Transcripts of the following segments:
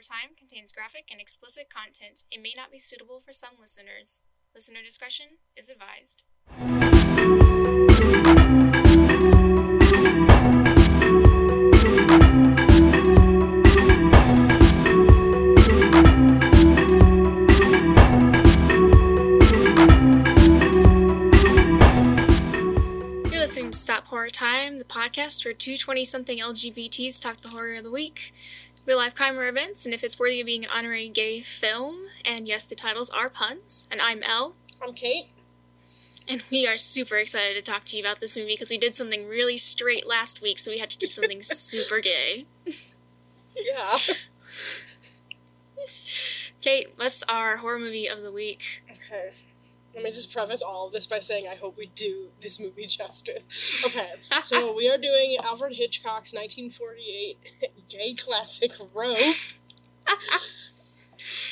Time contains graphic and explicit content. It may not be suitable for some listeners. Listener discretion is advised. You're listening to Stop Horror Time, the podcast where two 20 something LGBTs talk the horror of the week, real life crime or events, and if it's worthy of being an honorary gay film. And yes, the titles are puns. And I'm Elle, I'm Kate. and we are super excited to talk to you about this movie because we did something really straight last week, so we had to do something super gay. Yeah. Kate, what's our horror movie of the week? Okay. Let me just preface all of this by saying I hope we do this movie justice. Okay, so we are doing Alfred Hitchcock's 1948 gay classic Rope.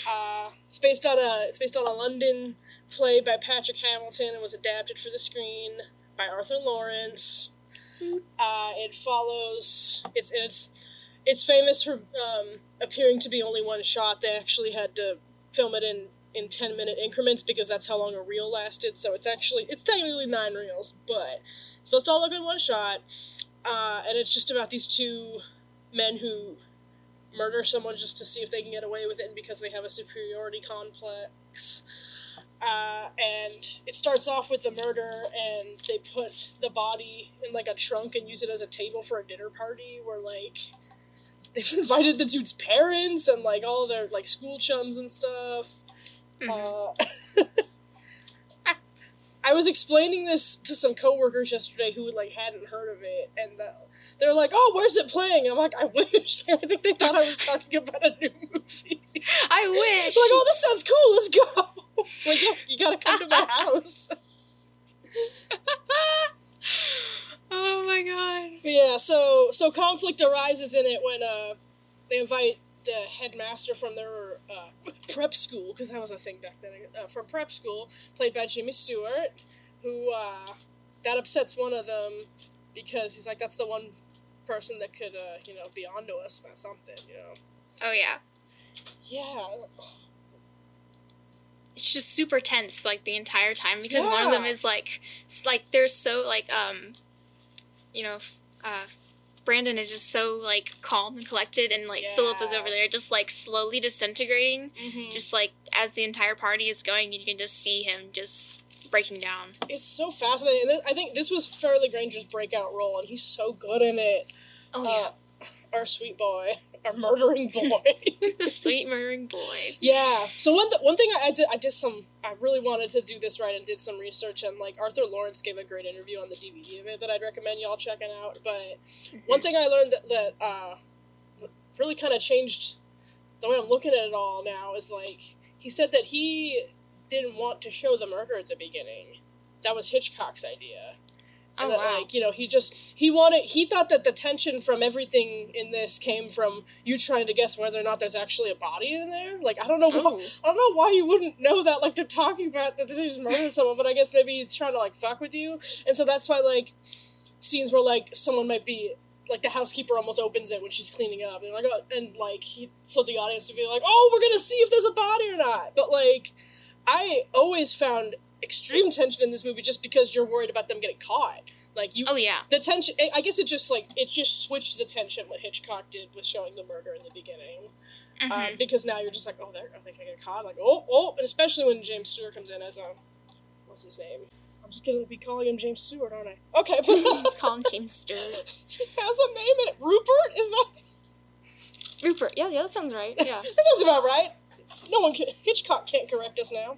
uh, it's based on a it's based on a London play by Patrick Hamilton and was adapted for the screen by Arthur Laurents. Uh, it follows it's it's it's famous for um, appearing to be only one shot. They actually had to film it in in 10 minute increments because that's how long a reel lasted. So it's actually it's technically nine reels, but it's supposed to all look in one shot. Uh, and it's just about these two men who murder someone just to see if they can get away with it because they have a superiority complex. Uh, and it starts off with the murder, and they put the body in like a trunk and use it as a table for a dinner party where like they've invited the dude's parents and like all their like school chums and stuff. Uh, I was explaining this to some coworkers yesterday who like hadn't heard of it, and they're like, "Oh, where's it playing?" And I'm like, "I wish." I think they thought I was talking about a new movie. I wish! They're like, "Oh, this sounds cool. Let's go." like, yeah, you gotta come to my house. oh my god. But yeah, so so conflict arises in it when uh they invite the headmaster from their uh, prep school because that was a thing back then uh, from prep school, played by Jimmy Stewart, who uh, that upsets one of them because he's like that's the one person that could uh, you know be onto us about something, you know. Oh yeah. Yeah, it's just super tense like the entire time because one of them is like like they're so like um you know uh Brandon is just so like calm and collected and like Philip is over there just like slowly disintegrating mm-hmm. just like as the entire party is going you can just see him just breaking down it's so fascinating. And th- I think this was Farley Granger's breakout role, and he's so good in it. oh Uh, our sweet boy, our murdering boy. yeah the sweet murdering boy Yeah. So one th- one thing I, I did I did some I really wanted to do this right and did some research and like Arthur Laurents gave a great interview on the DVD of it that I'd recommend y'all checking out. But one thing I learned that, that uh, really kind of changed the way I'm looking at it all now is like he said that he didn't want to show the murder at the beginning. That was Hitchcock's idea. Oh And that, wow like, you know, he just he wanted he thought that the tension from everything in this came from you trying to guess whether or not there's actually a body in there. Like I don't know why oh. I don't know why you wouldn't know that. Like they're talking about that they just murdered someone, but I guess maybe he's trying to like fuck with you, and so that's why like scenes where like someone might be like the housekeeper almost opens it when she's cleaning up, and like oh, and like he, so the audience would be like, oh, we're gonna see if there's a body or not. But like I always found extreme tension in this movie just because you're worried about them getting caught. Like you, oh yeah the tension. I- guess it just like it just switched the tension what Hitchcock did with showing the murder in the beginning Mhm. um, because now you're just like, oh, they're, are they gonna get caught? Like, oh, oh, and especially when James Stewart comes in as a, what's his name? I'm just gonna be calling him James Stewart, aren't I? Okay, but just call him James Stewart has a name in it. Rupert is that? Rupert yeah yeah that sounds right yeah That sounds about right. No one can, Hitchcock can't correct us now.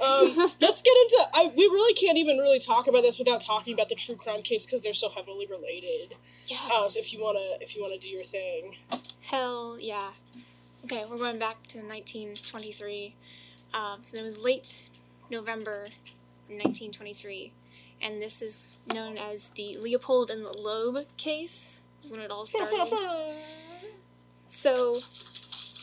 Um, let's get into. I we really can't even really talk about this without talking about the true crime case because they're so heavily related. yes Uh, so if you wanna if you wanna do your thing, Hell yeah. Okay, we're going back to 1923. Um, so it was late November 1923, and this is known as the Leopold and the Loeb case. Is when it all started. so,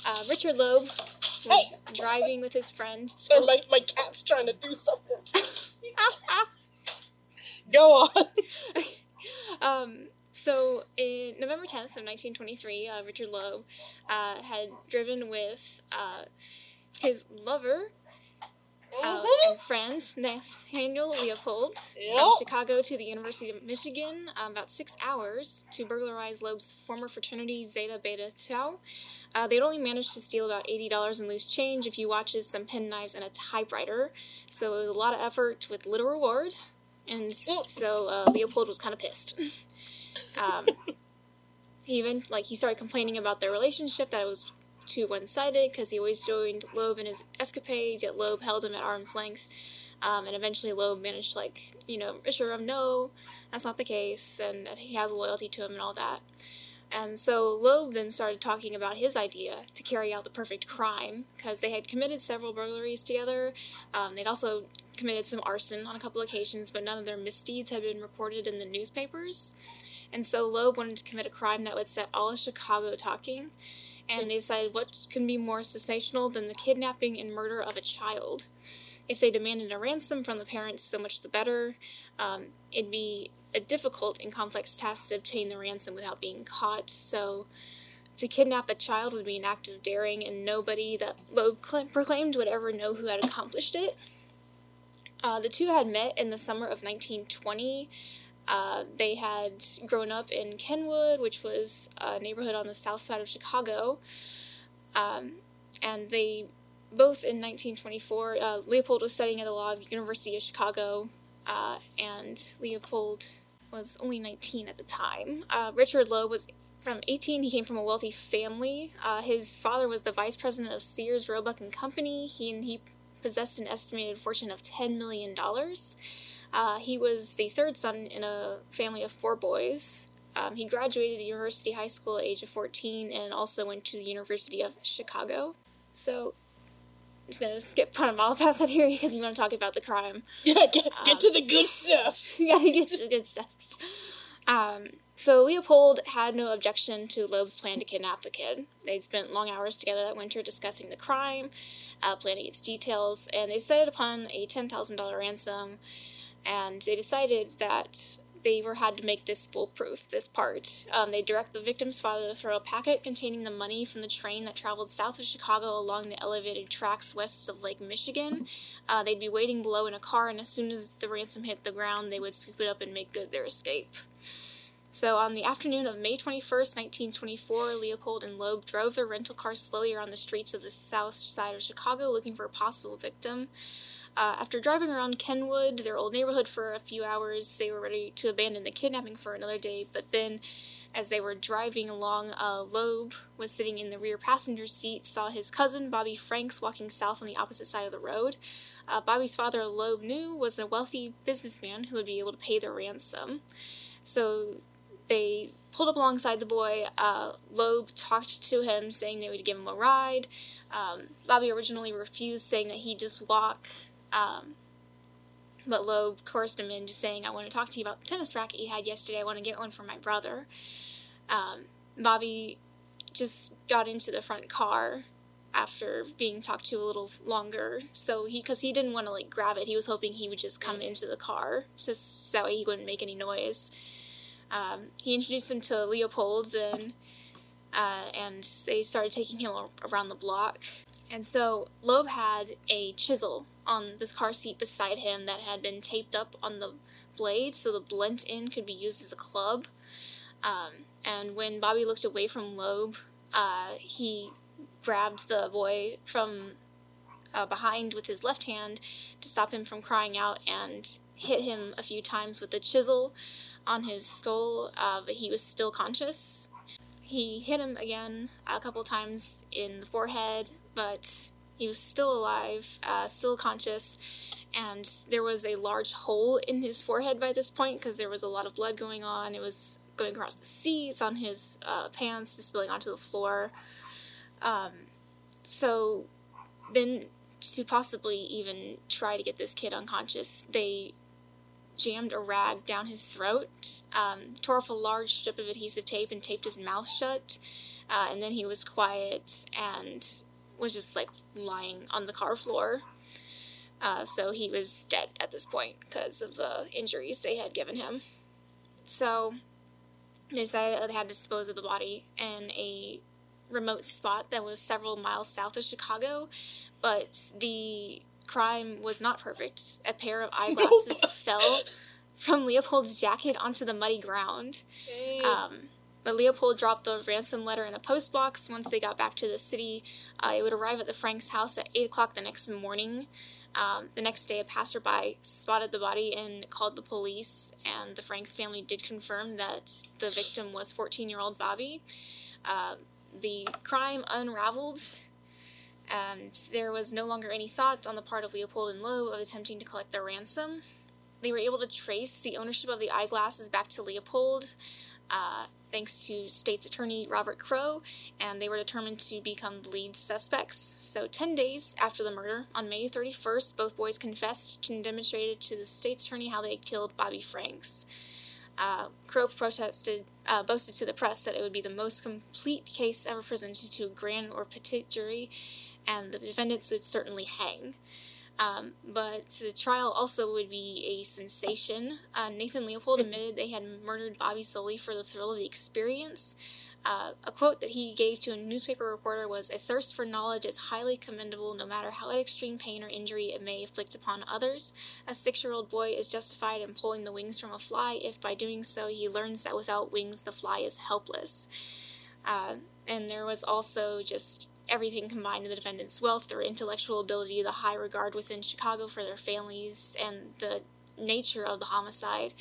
uh, Richard Loeb was Hey! driving with his friend. so my my cat's trying to do something. Go on. um, so, in November 10th of 1923, uh, Richard Loeb uh, had driven with uh, his lover uh, Mhm. and friend, Nathaniel Leopold, from Chicago to the University of Michigan, um, about six hours, to burglarize Loeb's former fraternity, Zeta Beta Tau. Uh, they'd only managed to steal about $80 in loose change, a few watches, some penknives, and a typewriter. So it was a lot of effort with little reward. And Mm. so uh, Leopold was kind of pissed. um, he even, like, he started complaining about their relationship, that it was too one-sided, because he always joined Loeb in his escapades, yet Loeb held him at arm's length. Um, and eventually Loeb managed to, like, you know, assure him, no, that's not the case, and that he has loyalty to him and all that. And so Loeb then started talking about his idea to carry out the perfect crime, because they had committed several burglaries together. Um, they'd also committed some arson on a couple occasions, but none of their misdeeds had been reported in the newspapers. And so Loeb wanted to commit a crime that would set all of Chicago talking. And they decided what can be more sensational than the kidnapping and murder of a child. If they demanded a ransom from the parents, so much the better. Um, it'd be a difficult and complex task to obtain the ransom without being caught, so to kidnap a child would be an act of daring, and nobody that Loeb cl- proclaimed would ever know who had accomplished it. Uh, the two had met in the summer of 1920. Uh, they had grown up in Kenwood, which was a neighborhood on the south side of Chicago. Um, and they both in 1924, uh, Leopold was studying at the Law of University of Chicago, uh, and Leopold was only 19 at the time. Uh, Richard Loeb was from 18. He came from a wealthy family. Uh, his father was the vice president of Sears, Roebuck and Company. He and he possessed an estimated fortune of 10 million dollars. Uh, he was the third son in a family of four boys. Um, he graduated University High School at age of 14 and also went to the University of Chicago. So, I'm just gonna skip kind of all past that here because we want to talk about the crime. Yeah, get, get to the good stuff. yeah, he gets the good stuff. Um, so Leopold had no objection to Loeb's plan to kidnap the kid. They'd spent long hours together that winter discussing the crime, uh, planning its details, and they decided upon a ten thousand dollar ransom. And they decided that they were had to make this foolproof. This part, um, they direct the victim's father to throw a packet containing the money from the train that traveled south of Chicago along the elevated tracks west of Lake Michigan. Uh, they'd be waiting below in a car, and as soon as the ransom hit the ground, they would scoop it up and make good their escape. So, on the afternoon of May 21st, 1924, Leopold and Loeb drove their rental car slowly around the streets of the south side of Chicago looking for a possible victim. Uh, after driving around Kenwood, their old neighborhood, for a few hours, they were ready to abandon the kidnapping for another day, but then as they were driving along, uh, Loeb was sitting in the rear passenger seat, saw his cousin, Bobby Franks, walking south on the opposite side of the road. Uh, Bobby's father, Loeb, knew was a wealthy businessman who would be able to pay the ransom. So they pulled up alongside the boy. Uh, Loeb talked to him, saying they would give him a ride. Um, Bobby originally refused, saying that he'd just walk. Um, but Loeb coerced him into saying, I want to talk to you about the tennis racket you had yesterday. I want to get one for my brother. Um, Bobby just got into the front car after being talked to a little longer. So he, because he didn't want to like grab it, he was hoping he would just come into the car, just so that way he wouldn't make any noise. Um, he introduced him to Leopold then, uh, and they started taking him around the block. And so Loeb had a chisel on this car seat beside him that had been taped up on the blade so the blunt end could be used as a club. Um, and when Bobby looked away from Loeb, uh, he grabbed the boy from uh, behind with his left hand to stop him from crying out and hit him a few times with the chisel on his skull, uh, but he was still conscious. He hit him again a couple times in the forehead, but he was still alive, uh, still conscious, and there was a large hole in his forehead by this point because there was a lot of blood going on. It was going across the seats, on his uh, pants, spilling onto the floor. Um, so then, to possibly even try to get this kid unconscious, they jammed a rag down his throat, um, tore off a large strip of adhesive tape, and taped his mouth shut. Uh, and then he was quiet and was just like lying on the car floor. Uh, so he was dead at this point because of the injuries they had given him. So They decided they had to dispose of the body in a remote spot that was several miles south of Chicago, but the crime was not perfect. A pair of eyeglasses fell from Leopold's jacket onto the muddy ground. Um, but Leopold dropped the ransom letter in a postbox. Once they got back to the city, uh, it would arrive at the Franks' house at 8 o'clock the next morning. Um, the next day, a passerby spotted the body and called the police, and the Franks family did confirm that the victim was 14 year old Bobby. Uh, the crime unraveled, and there was no longer any thought on the part of Leopold and Loeb of attempting to collect their ransom. They were able to trace the ownership of the eyeglasses back to Leopold, uh, thanks to state's attorney Robert Crowe, and they were determined to become the lead suspects. So, 10 days after the murder, on May 31st, both boys confessed and demonstrated to the state's attorney how they killed Bobby Franks. Uh, Crowe protested, uh, boasted to the press that it would be the most complete case ever presented to a grand or petit jury, and the defendants would certainly hang. Um, but the trial also would be a sensation. Uh, Nathan Leopold admitted they had murdered Bobby solely for the thrill of the experience. Uh, a quote that he gave to a newspaper reporter was A thirst for knowledge is highly commendable no matter how extreme pain or injury it may inflict upon others. A six year old boy is justified in pulling the wings from a fly if by doing so he learns that without wings the fly is helpless. Uh, and there was also just everything combined in the defendants' wealth, their intellectual ability, the high regard within Chicago for their families, and the nature of the homicide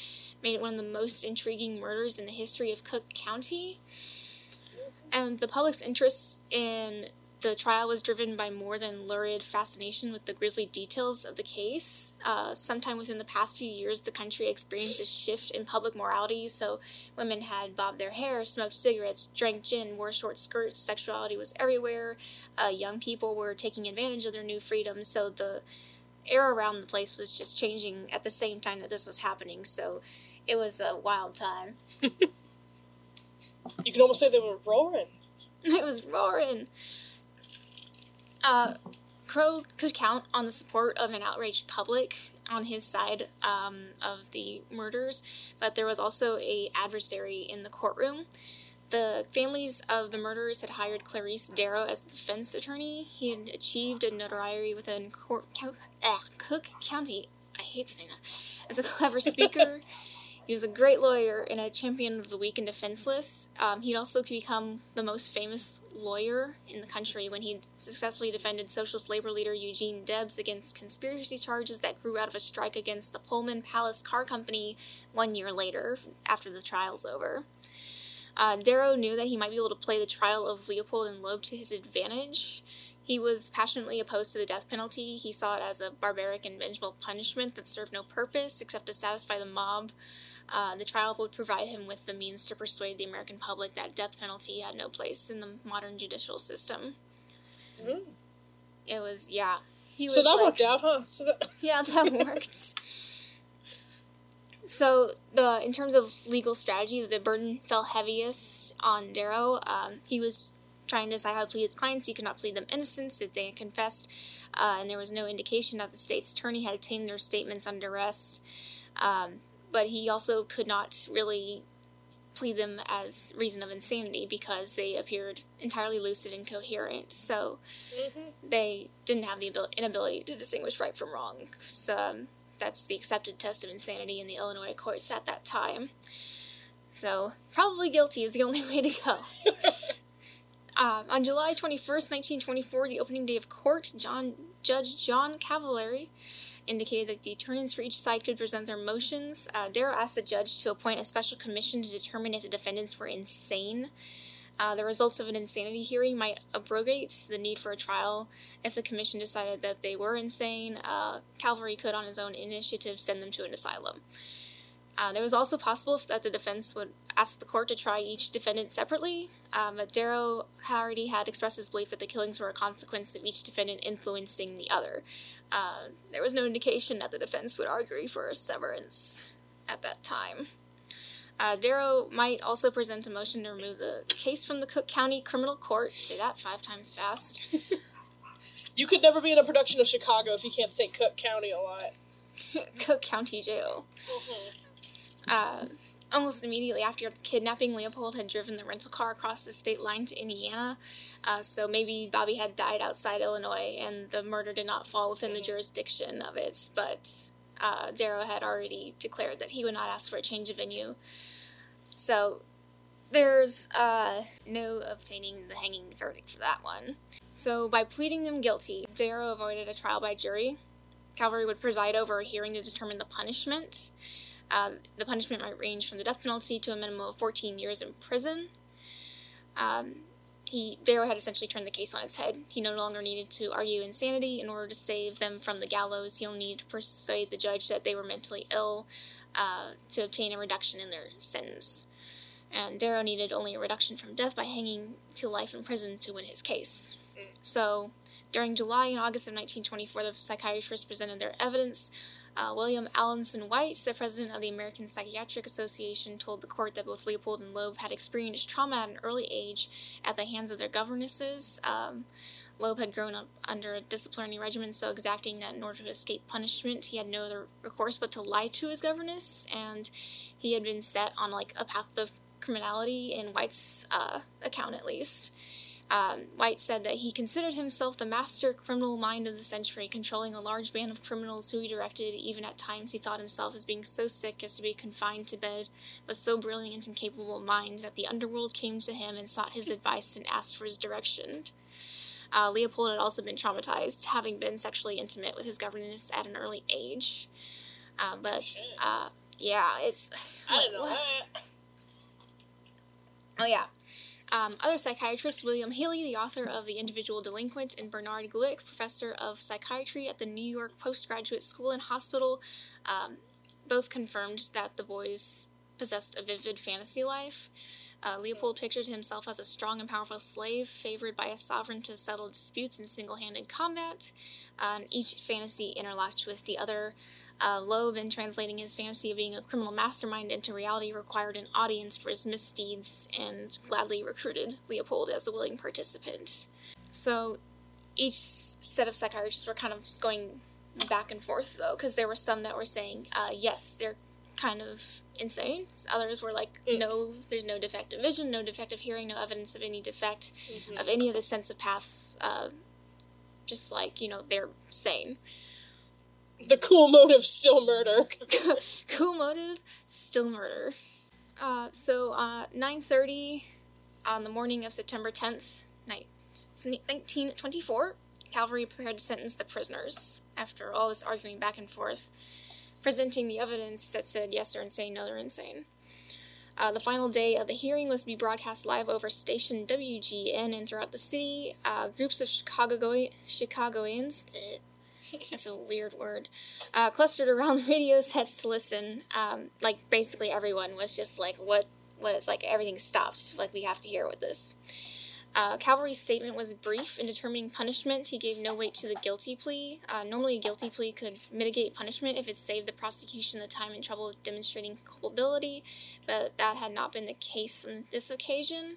made it one of the most intriguing murders in the history of Cook County. And the public's interest in the trial was driven by more than lurid fascination with the grisly details of the case. Uh, sometime within the past few years, the country experienced a shift in public morality. So, women had bobbed their hair, smoked cigarettes, drank gin, wore short skirts, sexuality was everywhere. Uh, young people were taking advantage of their new freedoms. So, the air around the place was just changing at the same time that this was happening. So, it was a wild time. You can almost say they were roaring. It was roaring. Uh, Crowe could count on the support of an outraged public on his side um, of the murders, but there was also a adversary in the courtroom. The families of the murderers had hired Clarence Darrow as the defense attorney. He had achieved a notoriety within Cook, Cook County. I hate saying that. As a clever speaker, he was a great lawyer and a champion of the weak and defenseless. Um, he'd also become the most famous lawyer in the country when he successfully defended socialist labor leader Eugene Debs against conspiracy charges that grew out of a strike against the Pullman Palace Car Company one year later, after the trial's over. Uh, Darrow knew that he might be able to play the trial of Leopold and Loeb to his advantage. He was passionately opposed to the death penalty. He saw it as a barbaric and vengeful punishment that served no purpose except to satisfy the mob. Uh, the trial would provide him with the means to persuade the American public that death penalty had no place in the modern judicial system. Mm. It was, yeah. He was So that like- worked out, huh? So that yeah, that worked. So the in terms of legal strategy, the burden fell heaviest on Darrow. Um, he was trying to decide how to plead his clients. He could not plead them innocent if they had confessed, uh, and there was no indication that the state's attorney had obtained their statements under arrest. Um, but he also could not really plead them as reason of insanity because they appeared entirely lucid and coherent. So Mhm. they didn't have the abil- inability to distinguish right from wrong. So um, that's the accepted test of insanity in the Illinois courts at that time. So probably guilty is the only way to go. Um, on July 21st, 1924, the opening day of court, John Judge John Caverly indicated that the attorneys for each side could present their motions. Uh, Darrow asked the judge to appoint a special commission to determine if the defendants were insane. Uh, the results of an insanity hearing might abrogate the need for a trial. If the commission decided that they were insane, uh, Caverly could, on his own initiative, send them to an asylum. Uh, there was also possible that the defense would ask the court to try each defendant separately, um, but Darrow already had expressed his belief that the killings were a consequence of each defendant influencing the other. Uh, there was no indication that the defense would argue for a severance at that time. Uh, Darrow might also present a motion to remove the case from the Cook County Criminal Court. Say that five times fast. You could never be in a production of Chicago if you can't say Cook County a lot. Cook County Jail. Uh, almost immediately after the kidnapping, Leopold had driven the rental car across the state line to Indiana. Uh, so maybe Bobby had died outside Illinois, and the murder did not fall within the jurisdiction of it. But uh, Darrow had already declared that he would not ask for a change of venue. So there's uh, no obtaining the hanging verdict for that one. So by pleading them guilty, Darrow avoided a trial by jury. Caverly would preside over a hearing to determine the punishment. Uh, the punishment might range from the death penalty to a minimum of 14 years in prison. Um, he Darrow had essentially turned the case on its head. He no longer needed to argue insanity in order to save them from the gallows. He only needed to persuade the judge that they were mentally ill uh, to obtain a reduction in their sentence. And Darrow needed only a reduction from death by hanging to life in prison to win his case. So, during July and August of 1924, the psychiatrists presented their evidence. Uh, William Alanson White, the president of the American Psychiatric Association, told the court that both Leopold and Loeb had experienced trauma at an early age at the hands of their governesses. Um, Loeb had grown up under a disciplinary regimen so exacting that in order to escape punishment, he had no other recourse but to lie to his governess, and he had been set on like a path of criminality in White's uh, account, at least. Um, White said that he considered himself the master criminal mind of the century, controlling a large band of criminals who he directed. Even at times, he thought himself as being so sick as to be confined to bed, but so brilliant and capable of mind that the underworld came to him and sought his advice and asked for his direction. Uh, Leopold had also been traumatized, having been sexually intimate with his governess at an early age. Uh, but uh, yeah, it's. I didn't know that. Oh yeah. Um, other psychiatrists, William Healy, the author of The Individual Delinquent, and Bernard Glueck, professor of psychiatry at the New York Postgraduate School and Hospital, um, both confirmed that the boys possessed a vivid fantasy life. Uh, Leopold pictured himself as a strong and powerful slave, favored by a sovereign to settle disputes in single handed combat. Uh, each fantasy interlocked with the other. Uh, Loeb, in translating his fantasy of being a criminal mastermind into reality, required an audience for his misdeeds and gladly recruited Leopold as a willing participant. So each set of psychiatrists were kind of just going back and forth, though, because there were some that were saying, uh, yes, they're kind of insane. Others were like, Mm. no, there's no defective vision, no defective hearing, no evidence of any defect Mhm. of any of the sense of paths. Uh, just like, you know, they're sane. The cool motive still murder. cool motive, still murder. Uh, so, uh, 9.30 on the morning of September 10th, night, 1924, Caverly prepared to sentence the prisoners after all this arguing back and forth, presenting the evidence that said yes, they're insane, no, they're insane. Uh, the final day of the hearing was to be broadcast live over station WGN and throughout the city. Uh, groups of Chicago Chicagoans, that's a weird word, uh, clustered around the radio sets to listen. Um, like basically everyone was just like, "What? What is like everything stopped? Like we have to hear what this." Uh, Caverly's statement was brief in determining punishment. He gave no weight to the guilty plea. Uh, normally, a guilty plea could mitigate punishment if it saved the prosecution the time and trouble of demonstrating culpability, but that had not been the case on this occasion.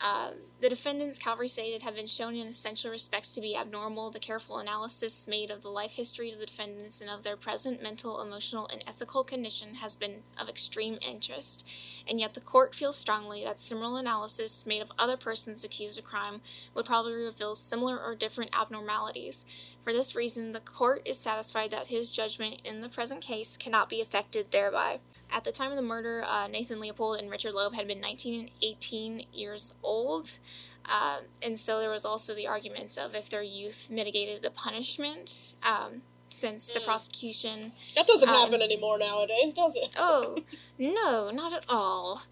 Uh, the defendants, Caverly stated, have been shown in essential respects to be abnormal. The careful analysis made of the life history of the defendants and of their present mental, emotional, and ethical condition has been of extreme interest. And yet, the court feels strongly that similar analysis made of other persons accused of crime would probably reveal similar or different abnormalities. For this reason, the court is satisfied that his judgment in the present case cannot be affected thereby. At the time of the murder, uh, Nathan Leopold and Richard Loeb had been 19 and 18 years old. Uh, and so there was also the argument of if their youth mitigated the punishment, um, since the Mm. prosecution. That doesn't Um, happen anymore nowadays, does it? Oh, no, not at all.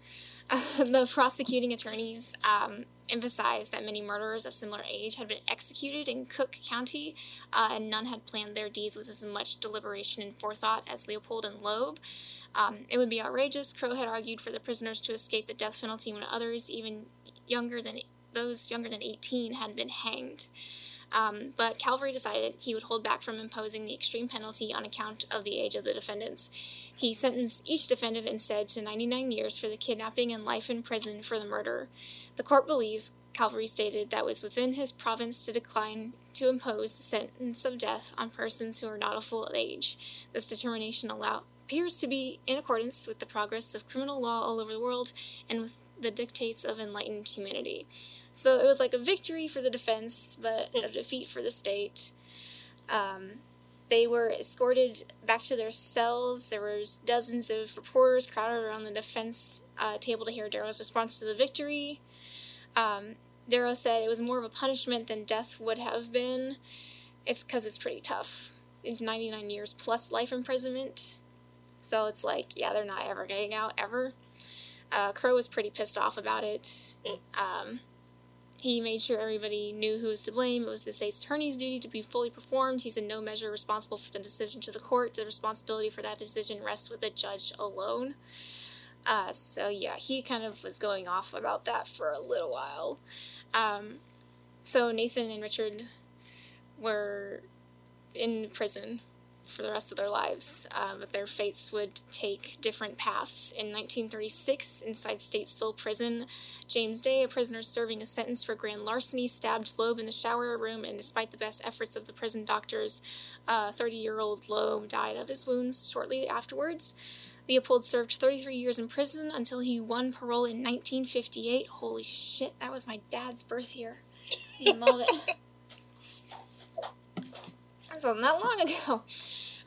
the prosecuting attorneys um, emphasized that many murderers of similar age had been executed in Cook County, uh, and none had planned their deeds with as much deliberation and forethought as Leopold and Loeb. Um, it would be outrageous, Crowe had argued, for the prisoners to escape the death penalty when others, even younger than those younger than 18, had been hanged. Um, but Caverly decided he would hold back from imposing the extreme penalty on account of the age of the defendants. He sentenced each defendant instead to 99 years for the kidnapping and life in prison for the murder. The court believes, Caverly stated, that was within his province to decline to impose the sentence of death on persons who are not of full age. This determination allow, appears to be in accordance with the progress of criminal law all over the world and with the dictates of enlightened humanity. So it was like a victory for the defense, but a defeat for the state. Um, they were escorted back to their cells. There was dozens of reporters crowded around the defense uh, table to hear Darrow's response to the victory. Um, Darrow said it was more of a punishment than death would have been. It's because it's pretty tough. It's 99 years plus life imprisonment. So it's like, yeah, they're not ever getting out, ever. Uh, Crowe was pretty pissed off about it. Um, he made sure everybody knew who was to blame. It was the state's attorney's duty to be fully performed. He's in no measure responsible for the decision to the court. The responsibility for that decision rests with the judge alone. Uh, so yeah, he kind of was going off about that for a little while. Um, so Nathan and Richard were in prison for the rest of their lives, uh, but their fates would take different paths. In 1936, inside Statesville Prison, James Day, a prisoner serving a sentence for grand larceny, stabbed Loeb in the shower room, and despite the best efforts of the prison doctors, 30 uh, year old Loeb died of his wounds shortly afterwards. Leopold served 33 years in prison until he won parole in 1958. Holy shit, that was my dad's birth year. I love it. This wasn't that long ago.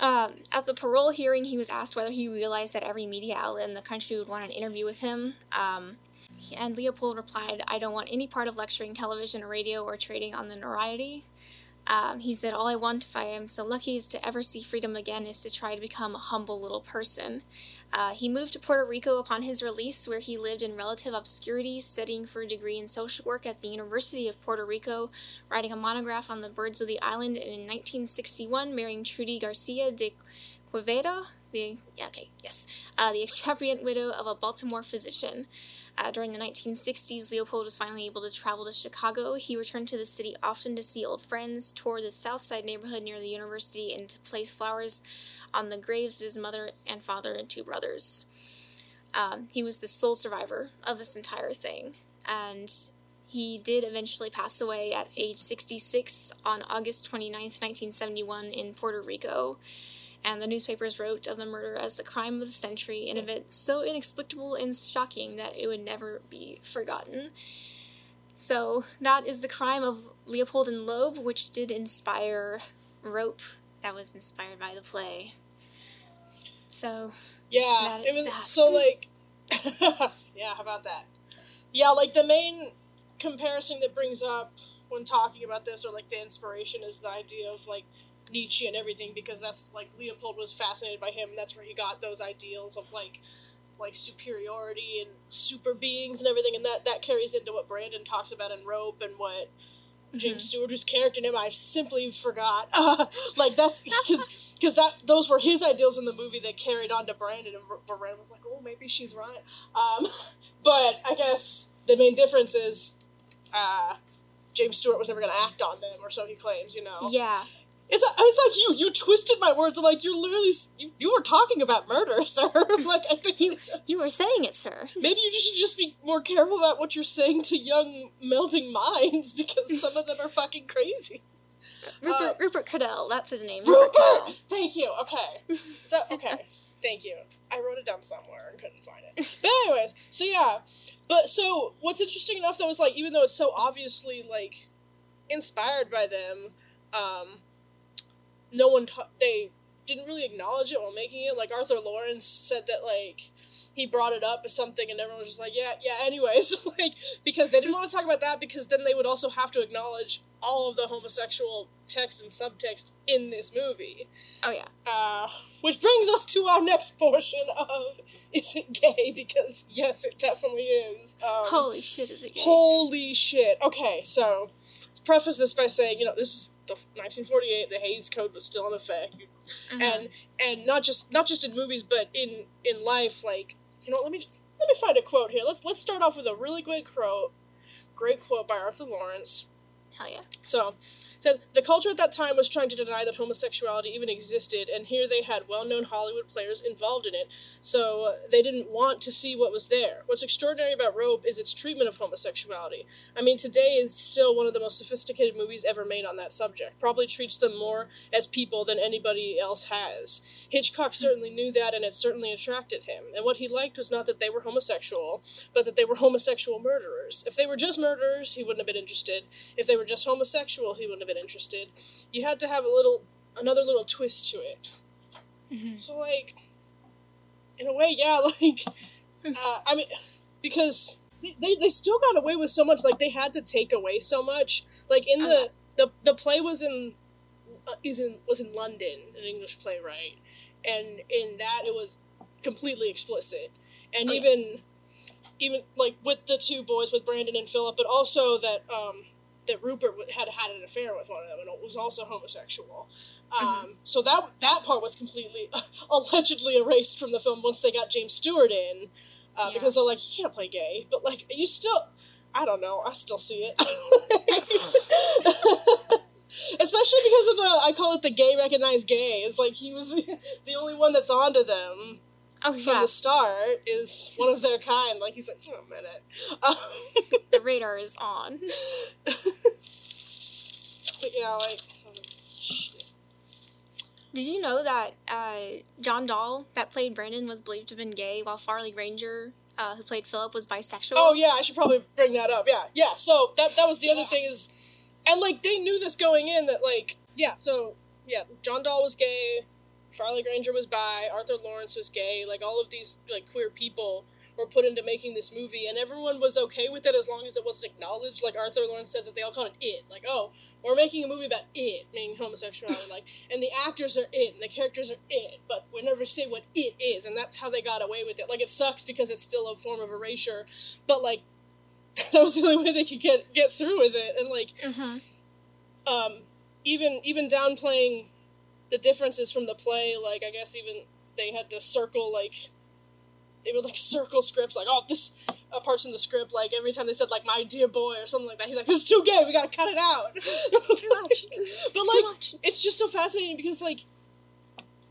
Um, at the parole hearing, he was asked whether he realized that every media outlet in the country would want an interview with him. Um, and Leopold replied, I don't want any part of lecturing television or radio or trading on the notoriety. Um, he said, All I want, if I am so lucky as to ever see freedom again, is to try to become a humble little person. Uh, he moved to Puerto Rico upon his release, where he lived in relative obscurity, studying for a degree in social work at the University of Puerto Rico, writing a monograph on the birds of the island, and in 1961 marrying Trudy Garcia de Quevedo, the yeah, okay, yes, uh, the extravagant widow of a Baltimore physician. Uh, during the 1960s, Leopold was finally able to travel to Chicago. He returned to the city often to see old friends, tour the South Side neighborhood near the university, and to place flowers on the graves of his mother and father and two brothers. Um, he was the sole survivor of this entire thing, and he did eventually pass away at age 66 on August 29th, 1971, in Puerto Rico and the newspapers wrote of the murder as the crime of the century, an event so inexplicable and shocking that it would never be forgotten. So, that is the crime of Leopold and Loeb, which did inspire Rope, that was inspired by the play. So, yeah, it was that. so like, yeah, how about that? Yeah, like the main comparison that brings up when talking about this, or like the inspiration, is the idea of like Nietzsche and everything because that's like Leopold was fascinated by him. And that's where he got those ideals of like like superiority and super beings and everything, and that that carries into what Brandon talks about in Rope and what James mm-hmm. Stewart, whose character name I simply forgot. Uh, like that's because because that those were his ideals in the movie that carried on to Brandon, and Brandon was like, oh, maybe she's right. Um, but I guess the main difference is. Uh, James Stewart was never going to act on them, or so he claims. You know. Yeah. It's, it's like you you twisted my words. I'm like you're literally you, you were talking about murder, sir. like I think you you were saying it, sir. Maybe you should just be more careful about what you're saying to young melting minds because some of them are fucking crazy. Rupert uh, Rupert Cadell, that's his name. Rupert. Rupert! Thank you. Okay. So okay. Thank you. I wrote it down somewhere and couldn't find it. But anyways, so yeah. But so what's interesting enough though is like even though it's so obviously like inspired by them, um, no one they didn't really acknowledge it while making it. Like Arthur Laurents said that like he brought it up as something, and everyone was just like, yeah, yeah. Anyways, like because they didn't want to talk about that because then they would also have to acknowledge all of the homosexual text and subtext in this movie. Oh yeah. Uh, which brings us to our next portion of is it gay? Because yes, it definitely is. Um, holy shit, is it gay? Holy shit. Okay, so preface this by saying, you know, this is the 1948. The Hays Code was still in effect, mm-hmm. and and not just not just in movies, but in in life. Like, you know, let me let me find a quote here. Let's let's start off with a really great quote, great quote by Arthur Laurents. Hell yeah. So, said the culture at that time was trying to deny that homosexuality even existed, and here they had well-known Hollywood players involved in it, so they didn't want to see what was there. What's extraordinary about Rope is its treatment of homosexuality. I mean, today is still one of the most sophisticated movies ever made on that subject. Probably treats them more as people than anybody else has. Hitchcock certainly knew that, and it certainly attracted him. And what he liked was not that they were homosexual, but that they were homosexual murderers. If they were just murderers, he wouldn't have been interested. If they were just homosexual, he wouldn't have been interested. You had to have a little, another little twist to it. Mm-hmm. So, like, in a way, yeah, like, uh, I mean, because they, they, they still got away with so much. Like, they had to take away so much. Like, in the, the, the play was in, uh, is in, was in London, an English playwright. And in that, it was completely explicit. And Oh, even, yes. even, like, with the two boys, with Brandon and Philip, but also that, um, that Rupert had had an affair with one of them and was also homosexual. Um, So that that part was completely allegedly erased from the film once they got James Stewart in, uh, Yeah. because they're like, he can't play gay, but like you still, I don't know, I still see it. Especially because of the, I call it the gay recognized gay. It's like he was the, the only one that's onto them Oh from the start, is one of their kind. Like he's like, for a minute. Um, the radar is on. but yeah, like. Did you know that uh, John Dall, that played Brandon, was believed to have been gay, while Farley Granger, uh, who played Philip, was bisexual? Oh yeah, I should probably bring that up. Yeah, yeah. So that that was the other thing is, and like they knew this going in that like yeah. So yeah, John Dall was gay, Farley Granger was bi, Arthur Laurents was gay. Like all of these like queer people were put into making this movie, and everyone was okay with it as long as it wasn't acknowledged. Like Arthur Laurents said that they all called it it. Like oh, we're making a movie about it, meaning homosexuality. like and the actors are it, and the characters are it, but we never say what it is, and that's how they got away with it. Like it sucks because it's still a form of erasure, but like that was the only way they could get get through with it and like hmm um even even downplaying the differences from the play like i guess even they had to circle like they would like circle scripts like oh this uh, parts in the script like every time they said like my dear boy or something like that he's like this is too gay we gotta cut it out It's too much. but It's like too much. it's just so fascinating because like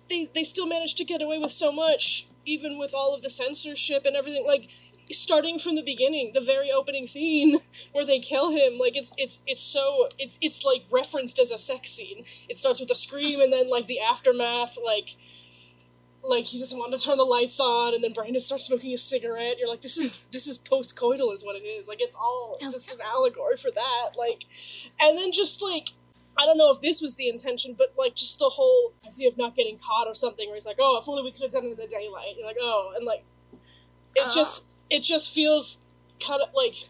they they still managed to get away with so much even with all of the censorship and everything like starting from the beginning the very opening scene where they kill him like it's it's it's so it's it's like referenced as a sex scene it starts with a scream and then like the aftermath like like he doesn't want to turn the lights on and then brandon starts smoking a cigarette you're like this is this is post-coital is what it is like it's all Oh. just an allegory for that like and then just like I don't know if this was the intention, but like just the whole idea of not getting caught or something, where he's like, "Oh, if only we could have done it in the daylight." You're like, "Oh," and like it Uh. just it just feels kind of like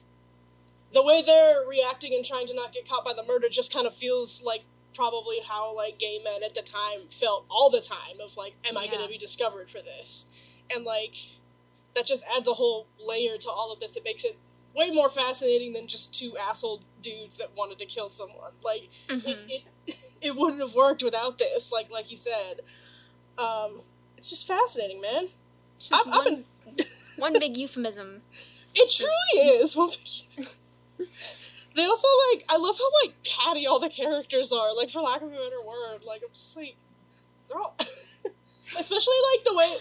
the way they're reacting and trying to not get caught by the murder just kind of feels like probably how like gay men at the time felt all the time of like, "Am I going to be discovered for this?" And like that just adds a whole layer to all of this. It makes it way more fascinating than just two asshole dudes that wanted to kill someone. Like Mhm. it, it, it wouldn't have worked without this. Like like you said, um, it's just fascinating, man. It's just I've, I've been, one big euphemism. it truly is. One big- they also like I love how like catty all the characters are. Like for lack of a better word, like I'm just like they're all, especially like the way.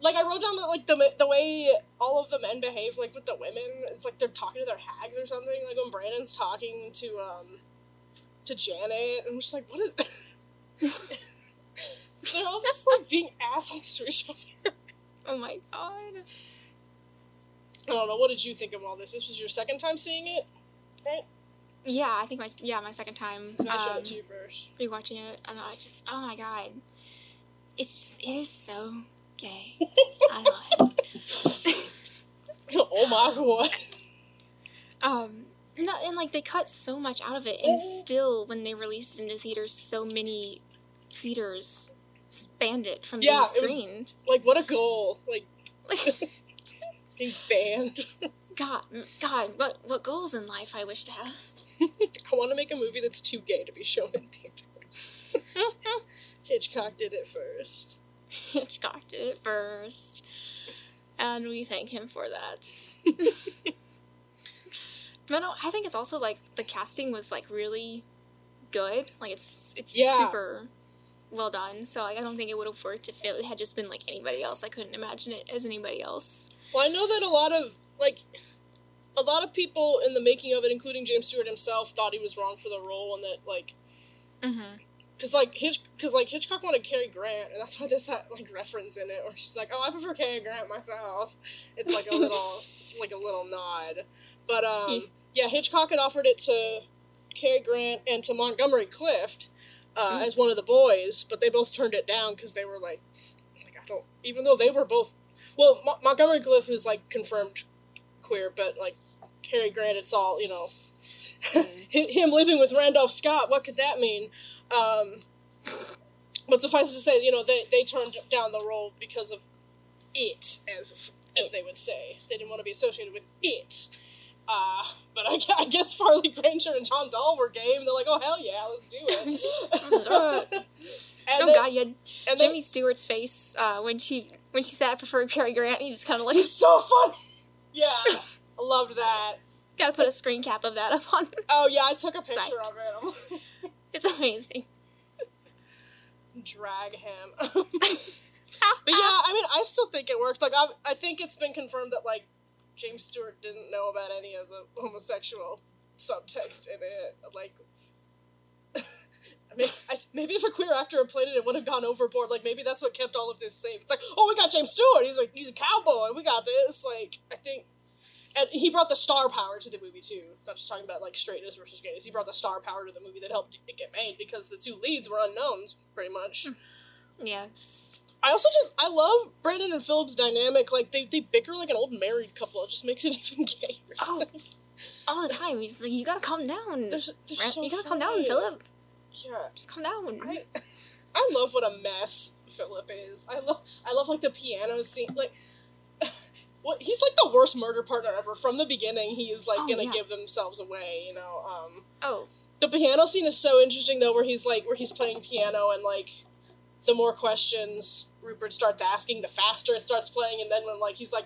Like I wrote down that like the the way all of the men behave like with the women, it's like they're talking to their hags or something. Like when Brandon's talking to um to Janet, I'm just like, what is? they're all just like being assholes to each other. Oh my god. I don't know. What did you think of all this? This was your second time seeing it, right? Yeah, I think my yeah my second time So I showed um, it to you first. rewatching it, and I was just oh my god, it's just it is so gay. I love it. oh my god. Um, and like they cut so much out of it, and Mhm. still when they released it into theaters, so many theaters banned it from Yeah, it being was- screened. Like what a goal. Like Being banned. God, God, what what goals in life I wish to have. I want to make a movie that's too gay to be shown in theaters. Hitchcock did it first. Hitchcock did it first, and we thank him for that. but no, I think it's also like the casting was like really good. Like it's it's Yeah. super well done. So like, I don't think it would have worked if it had just been like anybody else. I couldn't imagine it as anybody else. Well, I know that a lot of like a lot of people in the making of it, including James Stewart himself, thought he was wrong for the role, and that like Mm-hmm. because like Hitch because like Hitchcock wanted Cary Grant, and that's why there's that like reference in it where she's like, "Oh, I prefer Cary Grant myself." It's like a little it's like a little nod, but um yeah, Hitchcock had offered it to Cary Grant and to Montgomery Clift uh, Mm. as one of the boys, but they both turned it down because they were like, like I don't even though they were both well Mo- Montgomery Clift is like confirmed queer, but like Cary Grant, it's all you know. hi- him living with Randolph Scott, what could that mean? Um, but suffice it to say, you know, they, they turned down the role because of it, as as they would say. They didn't want to be associated with it. Uh, but I, I guess Farley Granger and John Dall were game. They're like, oh hell yeah, let's do it. Let's do and oh then- God, had and then- Jimmy Stewart's face uh, when she when she said for Cary Grant. He just kind of like He's so funny. Yeah, I loved that. got to put a screen cap of that up on. Oh yeah, I took a picture Psyched. of it. It's amazing. drag him. but yeah, I mean, I still think it worked. Like, I, I think it's been confirmed that like James Stewart didn't know about any of the homosexual subtext in it. Like, mean, I, maybe if a queer actor had played it, it would have gone overboard. Like, maybe that's what kept all of this safe. It's like, oh, we got James Stewart. He's like, he's a cowboy. We got this. Like, I think. And he brought the star power to the movie too. Not just talking about like straightness versus gayness. He brought the star power to the movie that helped it get made because the two leads were unknowns, pretty much. Hmm. Yes. I also just I love Brandon and Philip's dynamic. Like they, they bicker like an old married couple. It just makes it even gayer. Oh, all the time. He's like, you gotta calm down. They're, they're so you gotta calm down, funny. Philip. Yeah, Just calm down. I I love what a mess Philip is. I love I love like the piano scene. Like what he's like the worst murder partner ever. From the beginning, he is like Oh, gonna yeah. give themselves away. You know. Um, oh, the piano scene is so interesting though, where he's like where he's playing piano and like the more questions Rupert starts asking, the faster it starts playing, and then when like he's like,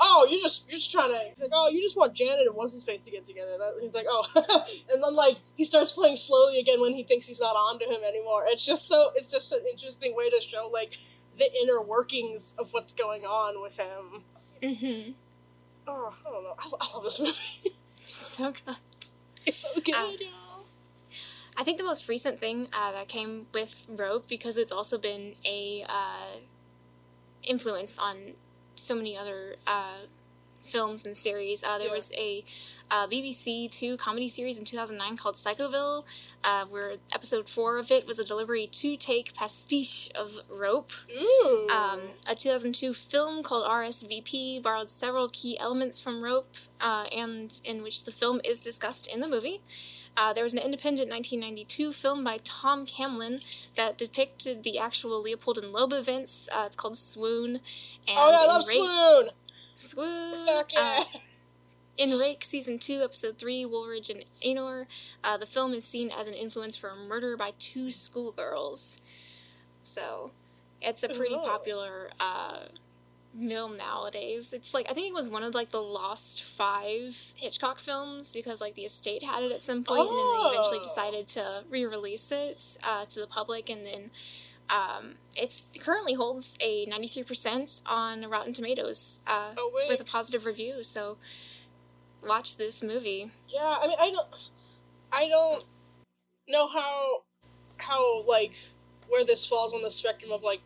"Oh, you're just you're just trying to," he's like, "Oh, you just want Janet and what's his face to get together." That, he's like, "Oh," and then like he starts playing slowly again when he thinks he's not onto him anymore. It's just so it's just an interesting way to show like the inner workings of what's going on with him. mm-hmm. Oh, I don't know. I, I love this movie. So good. it's so good. Ah. I think the most recent thing uh, that came with Rope because it's also been a uh, influence on so many other uh, films and series. Uh, there Yeah. was a uh, BBC Two comedy series in 2009 called Psychoville, uh, where episode four of it was a delivery two take pastiche of Rope. Ooh. Um, a 2002 film called RSVP borrowed several key elements from Rope, uh, and in which the film is discussed in the movie. Uh, there was an independent 1992 film by Tom Kalin that depicted the actual Leopold and Loeb events. Uh, it's called Swoon. And oh I love Rake- Swoon. Swoon. Fuck yeah. Uh, in Rake Season 2, Episode 3, Woolridge and Anor, uh, the film is seen as an influence for a murder by two schoolgirls. So, it's a pretty Oh. popular uh, film nowadays. It's like, I think it was one of like the lost five Hitchcock films because like the estate had it at some point and then they eventually Oh. decided to re release it uh, to the public and then. Um, it's it currently holds a 93% on Rotten Tomatoes. Uh, oh with a positive review. So watch this movie. Yeah, I mean, I don't, I don't know how, how like where this falls on the spectrum of like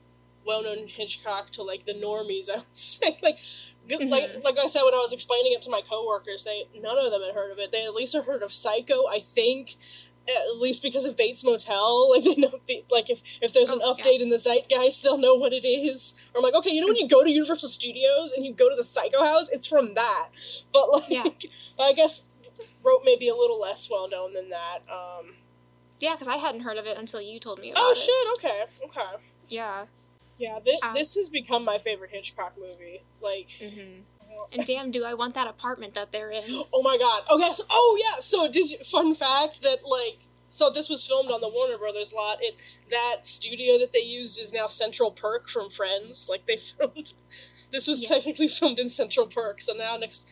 well-known Hitchcock to like the normies. I would say like. good- Like like I said when I was explaining it to my coworkers, they none of them had heard of it. They at least had heard of Psycho, I think, at least because of Bates Motel. Like they know, like if if there's an Oh, yeah. update in the zeitgeist, they'll know what it is. Or I'm like, okay, you know when you go to Universal Studios and you go to the Psycho House, it's from that. But like, Yeah. I guess Rope may be a little less well known than that. Um, Yeah, because I hadn't heard of it until you told me about oh it. shit! Okay, okay. Yeah. Yeah, this, Ah. this has become my favorite Hitchcock movie. Like, hmm And damn, do I want that apartment that they're in? oh my god. Okay. So, oh yeah. So did you? Fun fact that like. So this was filmed on the Warner Brothers lot. It that studio that they used is now Central Perk from Friends. Like they filmed. This was Yes. technically filmed in Central Perk. So now next,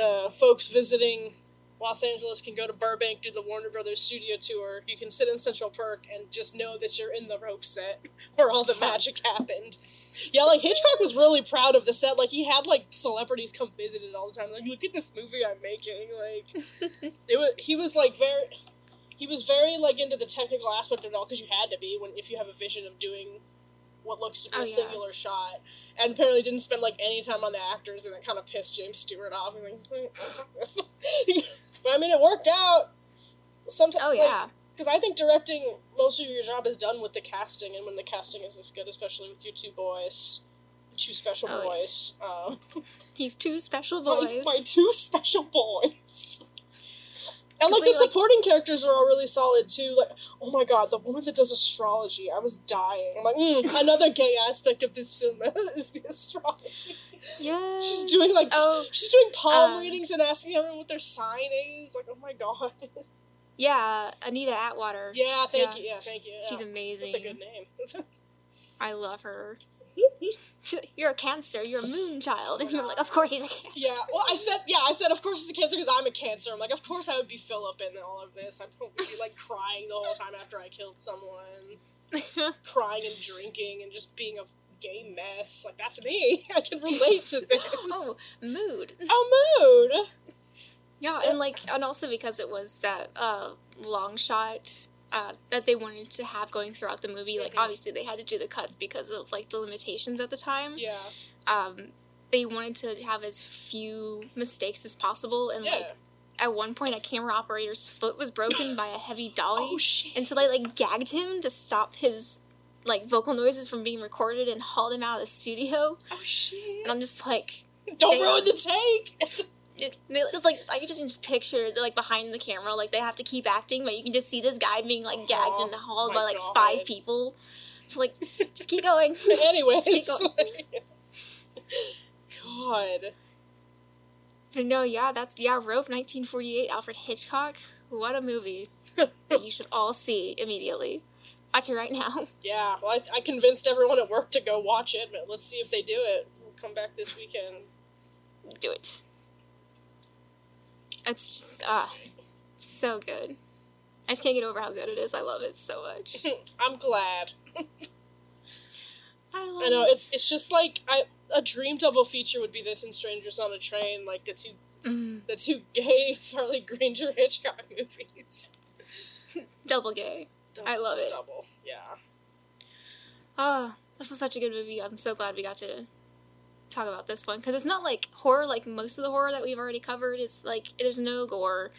uh, folks visiting Los Angeles can go to Burbank, do the Warner Brothers studio tour. You can sit in Central Perk and just know that you're in the rope set where all the magic happened. Yeah, like Hitchcock was really proud of the set. Like he had like celebrities come visit it all the time. Like, look at this movie I'm making. Like it was. He was like very. He was very like into the technical aspect of it all because you had to be when if you have a vision of doing what looks to be Oh, a yeah. singular shot, and apparently didn't spend like any time on the actors, and that kind of pissed James Stewart off. I'm like, but I mean, it worked out. Sometimes, Oh yeah. because I think directing most of your job is done with the casting, and when the casting is this good, especially with you two boys, two special Oh, yeah. boys, um, He's two special my, boys. my two special boys. And like the like- supporting characters are all really solid too. Like, oh my god, the woman that does astrology, I was dying. I'm like, mm, another gay aspect of this film is the astrology. Yeah, She's doing, like, oh She's doing palm Um, readings and asking everyone what their sign is. Like, oh my god. yeah, Anita Atwater. yeah, thank Yeah. you. Yeah, thank you. Yeah. She's amazing. That's a good name. I love her. You're a cancer. You're a moon child. And you're like, of course he's a cancer. yeah, well, I said, yeah, I said, of course it's a cancer because I'm a cancer. I'm like, of course I would be Philip in all of this. I'd probably be like crying the whole time after I killed someone, crying and drinking and just being a gay mess. Like, that's me. I can relate to this. oh, mood. oh, mood. Yeah, and like, and also because it was that uh, long shot uh, that they wanted to have going throughout the movie. Like, Mhm. obviously they had to do the cuts because of like the limitations at the time. Yeah, Um, they wanted to have as few mistakes as possible, and yeah. like at one point, a camera operator's foot was broken by a heavy dolly, Oh, shit. and so they like gagged him to stop his like vocal noises from being recorded and hauled him out of the studio. oh, shit. And I'm just like, Don't damn. ruin the take. it, it's like I can just, just picture like behind the camera, like they have to keep acting, but you can just see this guy being like gagged Oh, and hauled my by like God. five people. So like, just keep going. Anyways. Keep going. God. But no, yeah, that's yeah, Rope, 1948, Alfred Hitchcock. What a movie that you should all see immediately. Watch it right now. Yeah, well, I, I convinced everyone at work to go watch it, but let's see if they do it. We'll come back this weekend. Do it. It's just ah, so good. I just can't get over how good it is. I love it so much. I'm glad. I love I know it. it's it's just like I a dream double feature would be this and Strangers on a Train, like the two Mm, the two gay Farley Granger Hitchcock movies. double gay. I love it. Double, yeah. Oh, this is such a good movie. I'm so glad we got to talk about this one because it's not like horror like most of the horror that we've already covered. It's like there's no gore.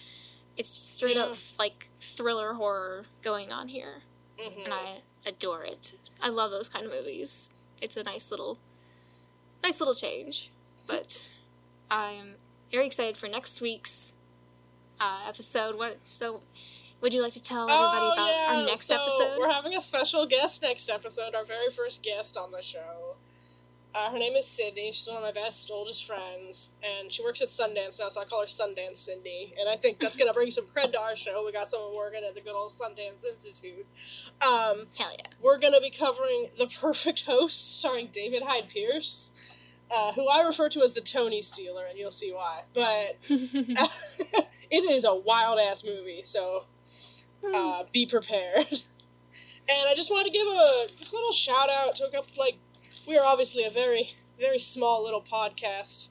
It's straight up like thriller horror going on here, hmm and I adore it. I love those kind of movies. It's a nice little, nice little change. But I'm very excited for next week's uh, episode. What so? Would you like to tell everybody oh, about yeah. our next so episode? We're having a special guest next episode, our very first guest on the show. Uh, her name is Sydney. She's one of my best, oldest friends, and she works at Sundance now, so I call her Sundance Cindy. And I think that's gonna bring some cred to our show. We got someone working at the good old Sundance Institute. Um, Hell yeah! we're gonna be covering The Perfect Host, starring David Hyde Pierce, uh, who I refer to as the Tony Stealer, and you'll see why. But it is a wild ass movie, so uh, be prepared. And I just wanted to give a little shout out to a couple, like, we are obviously a very, very small little podcast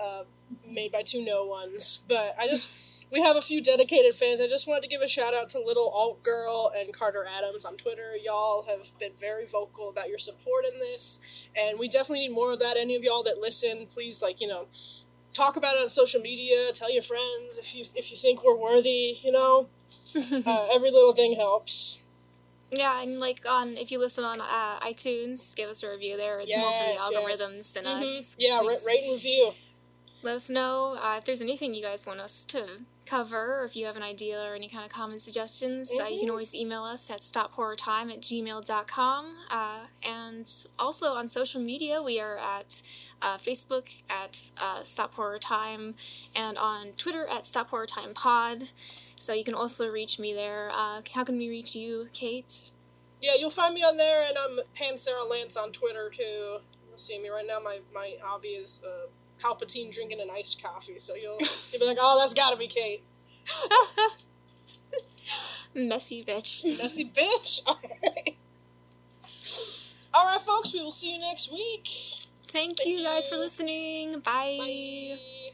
uh, made by two no ones, but I just, we have a few dedicated fans. I just wanted to give a shout out to Little Alt Girl and Carter Adams on Twitter. Y'all have been very vocal about your support in this, and we definitely need more of that. Any of y'all that listen, please, like, you know, talk about it on social media, tell your friends if you if you think we're worthy, you know. Uh, every little thing helps. Yeah, and like on if you listen on uh, iTunes, give us a review there. It's more for Yes, the yes. algorithms than Mhm. us. Yeah, We rate and review. Let us know uh, if there's anything you guys want us to cover, or if you have an idea or any kind of comment suggestions. Uh, you can Mhm. always email us at stophorrortime at gmail.com. Uh, and also on social media, we are at uh, Facebook at uh, Stop Horror Time and on Twitter at Stop Horror Time Pod. So you can also reach me there. Uh, how can we reach you, Kate? Yeah, you'll find me on there, and I'm Pan Sarah Lance on Twitter too. You'll see me right now. My my hobby is uh, Palpatine drinking an iced coffee. So you'll you'll be like, oh, that's got to be Kate. Messy bitch. Messy bitch. All right. All right, folks. We will see you next week. Thank, Thank you guys for listening. Bye. Bye.